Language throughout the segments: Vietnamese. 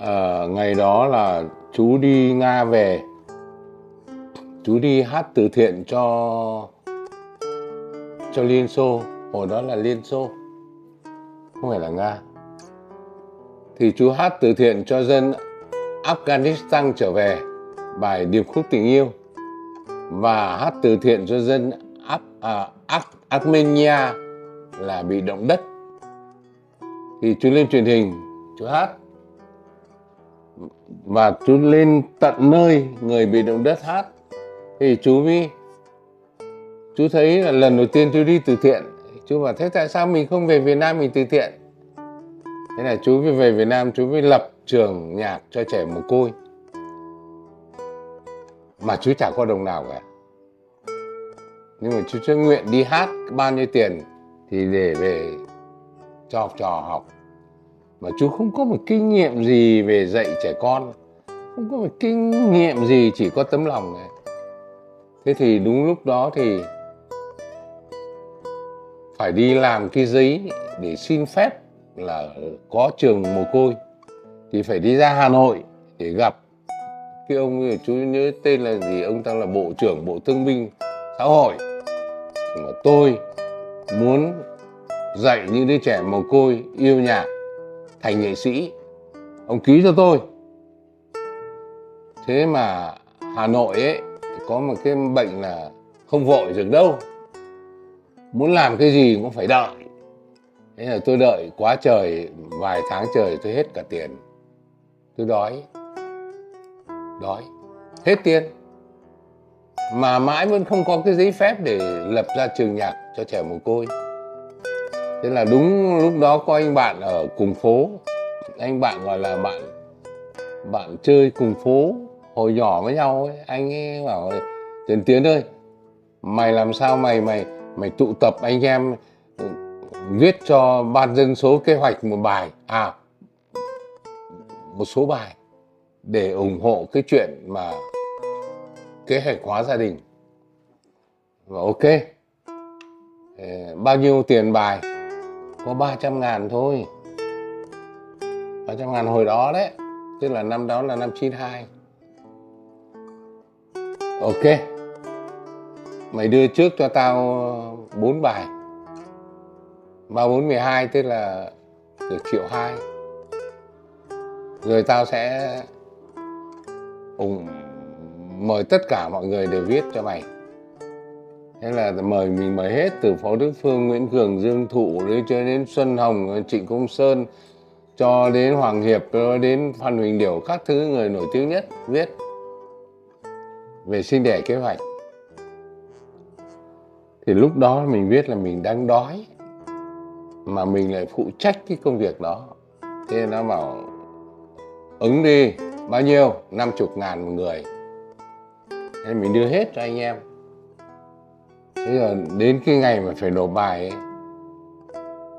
à, ngày đó là chú đi nga về. Chú đi hát từ thiện cho cho liên xô. Hồi đó là liên xô không phải là nga. Thì chú hát từ thiện cho dân afghanistan trở về bài điệp khúc tình yêu. Và hát từ thiện cho dân Ar à, Ar Armenia là bị động đất. Thì chú lên truyền hình chú hát và chú lên tận nơi người bị động đất hát. Thì chú mới chú thấy là lần đầu tiên chú đi từ thiện. Chú bảo, thế tại sao mình không về Việt Nam mình từ thiện? Thế là chú mới về Việt Nam chú mới lập trường nhạc cho trẻ mồ côi. Mà chú chả có đồng nào cả. Nhưng mà chú chưa nguyện đi hát bao nhiêu tiền thì để về cho học trò học mà chú không có một kinh nghiệm gì về dạy trẻ con. Không có một kinh nghiệm gì chỉ có tấm lòng này. Thế thì đúng lúc đó thì phải đi làm cái giấy để xin phép là có trường mồ côi. Thì phải đi ra Hà Nội để gặp cái ông chú nhớ tên là gì? Ông ta là bộ trưởng bộ thương binh xã hội. Mà tôi muốn dạy những đứa trẻ mồ côi yêu nhạc thành nghệ sĩ. Ông ký cho tôi. Thế mà hà nội ấy, có một cái bệnh là không vội được đâu. Muốn làm cái gì cũng phải đợi. Thế là tôi đợi quá trời, vài tháng trời tôi hết cả tiền. Tôi đói. Đói. Hết tiền. Mà mãi vẫn không có cái giấy phép để lập ra trường nhạc cho trẻ mồ côi thế là đúng lúc đó có anh bạn ở cùng phố. Anh bạn gọi là bạn bạn chơi cùng phố, hồi nhỏ với nhau ấy. Anh ấy bảo tiền tiến ơi, mày làm sao mày mày mày tụ tập anh em ừ, viết cho ban dân số kế hoạch một bài à một số bài để ủng hộ cái chuyện mà kế hoạch hóa gia đình. Và ok ờ, bao nhiêu tiền bài? Có 300 ngàn thôi. 300 ngàn hồi đó đấy. Tức là năm đó là năm 92 ok. Mày đưa trước cho tao 4 bài. Ba bốn mười hai, tức là được triệu hai. Rồi tao sẽ, ủng, mời tất cả mọi người đều viết cho mày thế là mời mình mời hết, từ phó đức phương, nguyễn cường, dương thụ đến cho đến xuân hồng trịnh công sơn, cho đến hoàng hiệp, cho đến phan huỳnh điểu, các thứ người nổi tiếng nhất, viết. Về sinh đẻ kế hoạch. Thì lúc đó mình biết là mình đang đói, mà mình lại phụ trách cái công việc đó. Thế nó bảo, ứng đi, bao nhiêu? Năm chục ngàn một người. Thế mình đưa hết cho anh em thế giờ đến cái ngày mà phải nộp bài ấy,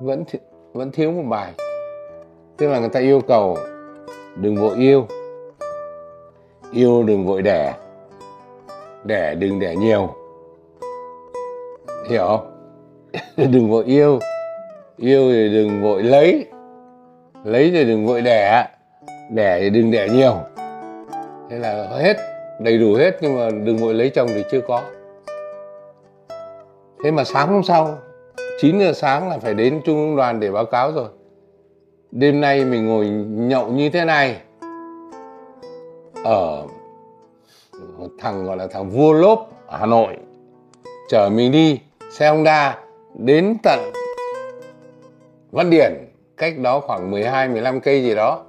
vẫn thi, vẫn thiếu một bài. Tức là người ta yêu cầu đừng vội yêu. Yêu đừng vội đẻ. Đẻ đừng đẻ nhiều. Hiểu không? Đừng vội yêu. Yêu thì đừng vội lấy. Lấy thì đừng vội đẻ. Đẻ thì đừng đẻ nhiều. Thế là hết đầy đủ hết nhưng mà đừng vội lấy chồng thì chưa có thế mà sáng hôm sau 9 giờ sáng là phải đến trung ương đoàn để báo cáo rồi. Đêm nay mình ngồi nhậu như thế này. Ở thằng gọi là thằng vua lốp ở Hà Nội. Chở mình đi, xe Honda đến tận Văn Điển, cách đó khoảng 12 15 cây gì đó.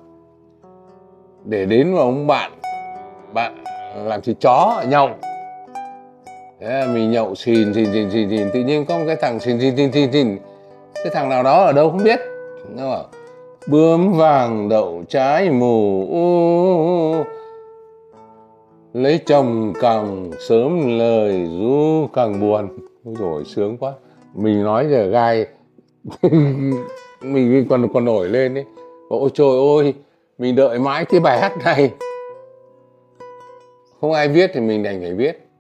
Để đến vào ông bạn bạn làm thịt chó ở nhậu yeah, mình nhậu xìn xìn xìn xìn xìn. Tự nhiên có một cái thằng xìn xìn xìn xìn xìn. Cái thằng nào đó ở đâu không biết. Nó bảo bướm vàng đậu trái mù u, lấy chồng càng sớm lời ru càng buồn. Rồi sướng quá. Mình nói giờ gai. Mình còn còn nổi lên ấy. Ôi trời ơi mình đợi mãi cái bài hát này. Không ai viết thì mình đành phải viết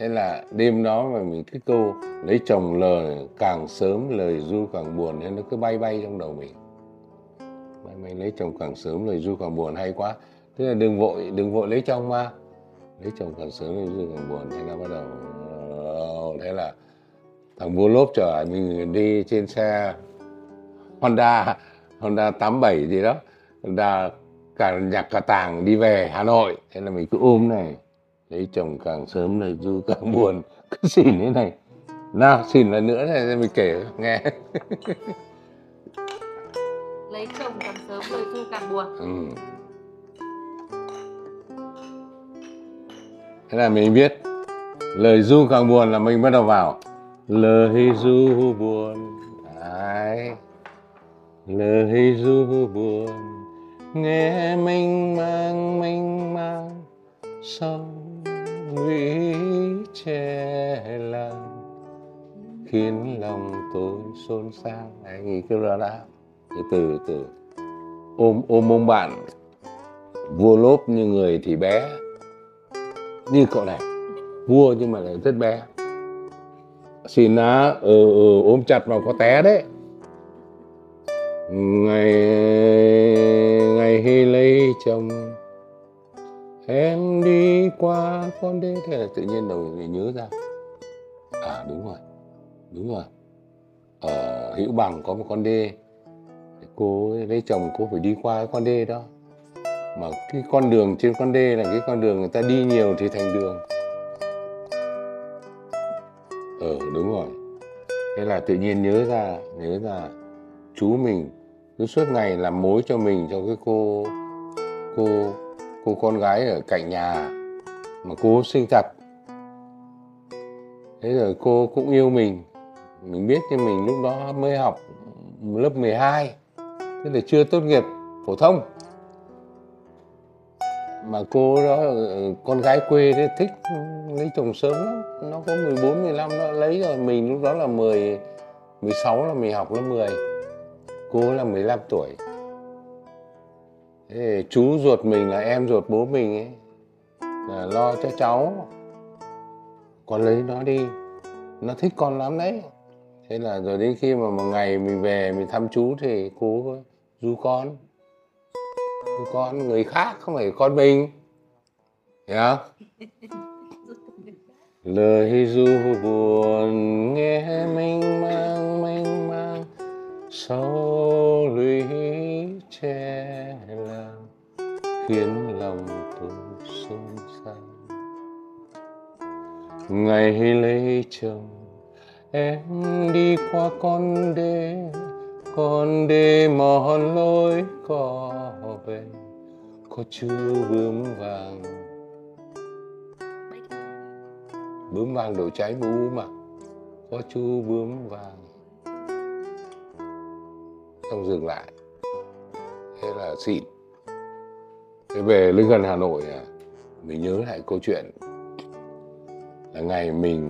thế là đêm đó mà mình cứ câu lấy chồng lời càng sớm lời du càng buồn nên nó cứ bay bay trong đầu mình. Mày, mày lấy chồng càng sớm lời du càng buồn hay quá. Thế là đừng vội đừng vội lấy chồng mà. Lấy chồng càng sớm lời du càng buồn thế là bắt đầu ờ, thế là thằng vua lốp chở mình đi trên xe Honda Honda 87 gì đó. Honda cả nhạc cả tàng đi về Hà Nội. Thế là mình cứ ôm này lấy chồng càng sớm lời du càng buồn. Cứ xỉn thế này. Nào xỉn lần nữa này mình kể nghe. Lấy chồng càng sớm lời du càng buồn. Ừ. thế là mình biết lời du càng buồn là mình bắt đầu vào. Lời du buồn ai lời du buồn nghe mênh mang mênh mang sông lũy che làng khiến lòng tôi xôn xao. Anh cứ ra đã. Từ từ từ. Ôm ôm ông bạn vua lốp như người thì bé. Như cậu này vua nhưng mà lại rất bé. Xin á ừ, ừ, ôm chặt vào có té đấy. Ngày ngày hy lấy chồng em đi qua con đê. Thế là tự nhiên đầu người nhớ ra. À đúng rồi. Đúng rồi. Ở hữu bằng có một con đê. Cô lấy chồng cô phải đi qua cái con đê đó. Mà cái con đường trên con đê là cái con đường người ta đi nhiều thì thành đường. Ờ đúng rồi. Thế là tự nhiên nhớ ra nhớ ra chú mình cứ suốt ngày làm mối cho mình, cho cái cô cô cô con gái ở cạnh nhà mà cô sinh thật. Thế rồi cô cũng yêu mình. Mình biết nhưng mình lúc đó mới học lớp 12 tức là chưa tốt nghiệp phổ thông. Mà cô đó ờ, con gái quê đấy thích lấy chồng sớm lắm. Nó có 14 15 nó lấy rồi. Mình lúc đó là 10 16 là mình học lớp 10 cô là 15 tuổi thế chú ruột mình là em ruột bố mình ấy. Là lo cho cháu. Con lấy nó đi. Nó thích con lắm đấy. Thế là rồi đến khi mà một ngày mình về, mình thăm chú thì cô du con. Du con, người khác không phải con mình. Nhá yeah. lời du buồn nghe mênh mang mênh mang, sâu khiến lòng tôi xôn xao. Ngày lấy chồng, em đi qua con đê con đê mòn lối có về có chú bướm vàng. Bướm vàng đổ cháy mù mà, có chú bướm vàng. Xong dừng lại. Thế là xịn thế về lên gần hà nội à mình nhớ lại câu chuyện là ngày mình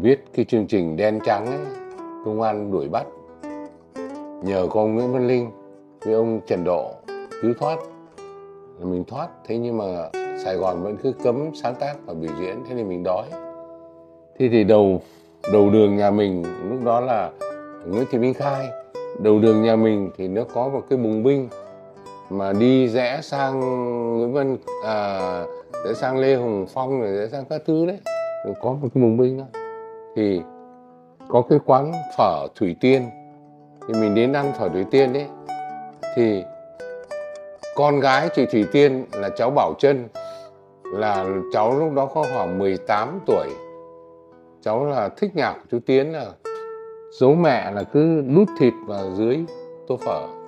viết cái chương trình đen trắng ấy, công an đuổi bắt. Nhờ có ông Nguyễn Văn Linh với ông Trần Độ cứu thoát. Là mình thoát, thế nhưng mà Sài Gòn vẫn cứ cấm sáng tác và biểu diễn, thế thì mình đói. Thế thì đầu đầu đường nhà mình, lúc đó là Nguyễn Thị Minh Khai. Đầu đường nhà mình thì nó có một cái bùng binh mà đi rẽ sang Nguyễn Văn à, rẽ sang Lê Hồng Phong rồi rẽ sang các thứ đấy rồi có một cái mùng binh đó thì có cái quán phở Thủy Tiên. Thì mình đến ăn phở Thủy Tiên đấy thì con gái chị Thủy Tiên là cháu Bảo Trân là cháu lúc đó có khoảng 18 tuổi. Cháu là thích nhạc chú Tiến là giấu mẹ là cứ nút thịt vào dưới tô phở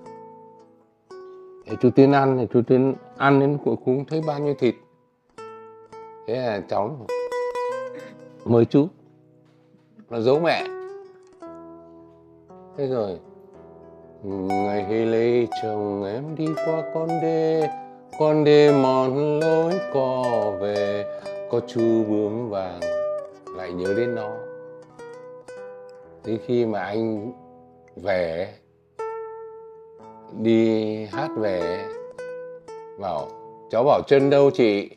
để chú tiên ăn thì chú tiên ăn đến cuối cùng thấy bao nhiêu thịt. Thế là cháu mời chú. Là giấu mẹ. Thế rồi, ngày hy lấy chồng em đi qua con đê. Con đê mòn lối cò về. Có chú bướm vàng, lại nhớ đến nó. Đến khi mà anh về đi hát về bảo, cháu bảo chân đâu chị?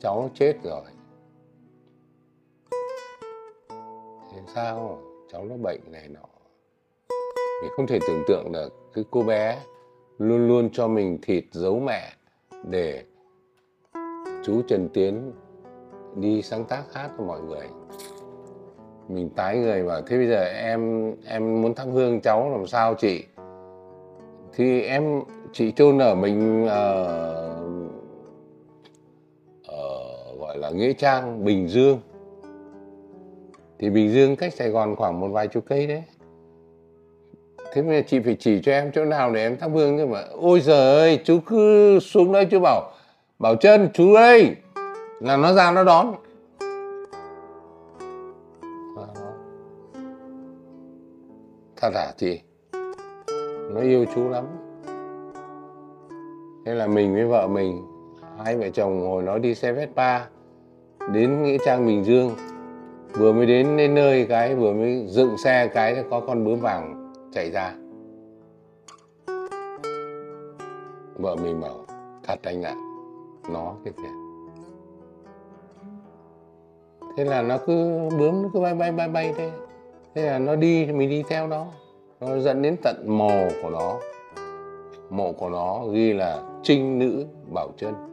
Cháu chết rồi. Thế sao? Cháu nó bệnh này nọ. Mình không thể tưởng tượng được cái cô bé luôn luôn cho mình thịt giấu mẹ để chú Trần Tiến đi sáng tác hát cho mọi người. Mình tái người bảo, thế bây giờ em em muốn thắp hương cháu làm sao chị? Thì em chị chôn ở mình ở, ở gọi là nghĩa trang bình dương. Thì bình dương cách sài gòn khoảng một vài chục cây đấy. Thế mà chị phải chỉ cho em chỗ nào để em thắp hương thôi mà. Ôi giời ơi chú cứ xuống đấy chú bảo bảo chân chú ơi là nó ra nó đón. Ờ. Thật à chị? Nó yêu chú lắm. Thế là mình với vợ mình, hai vợ chồng ngồi nói đi xe Vespa, đến nghĩa trang Bình Dương. Vừa mới đến đến nơi cái, vừa mới dựng xe cái có con bướm vàng chạy ra. Vợ mình bảo, thật anh ạ, nó cái kìa. Thế là nó cứ, bướm nó cứ bay bay bay bay thế. Thế là nó đi thì mình đi theo nó nó dẫn đến tận mồ của nó. Mộ của nó ghi là trinh nữ bảo chân.